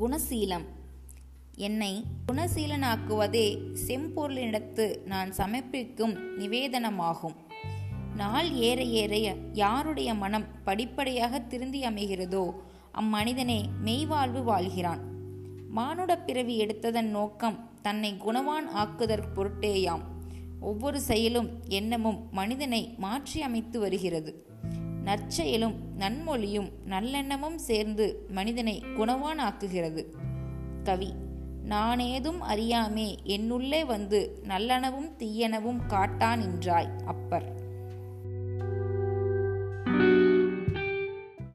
குணசீலம். என்னை குணசீலனாக்குவதே செம்பொருளினிடத்து நான் சமர்ப்பிக்கும் நிவேதனமாகும். நாள் ஏற ஏற யாருடைய மனம் படிப்படியாக திருந்தி அமைகிறதோ அம்மனிதனே மெய்வாழ்வு வாழ்கிறான். மானுட பிறவி எடுத்ததன் நோக்கம் தன்னை குணவான் ஆக்குதற் பொருட்டேயாம். ஒவ்வொரு செயலும் எண்ணமும் மனிதனை மாற்றி அமைத்து வருகிறது. நற்செயலும் நன்மொழியும் நல்லெண்ணமும் சேர்ந்து மனிதனை குணவான் ஆக்குகிறது கவி நானேதும் அறியாமே என்னுள்ளே வந்து நல்லனவும் தீயனவும் காட்டான் என்றாய் அப்பர்.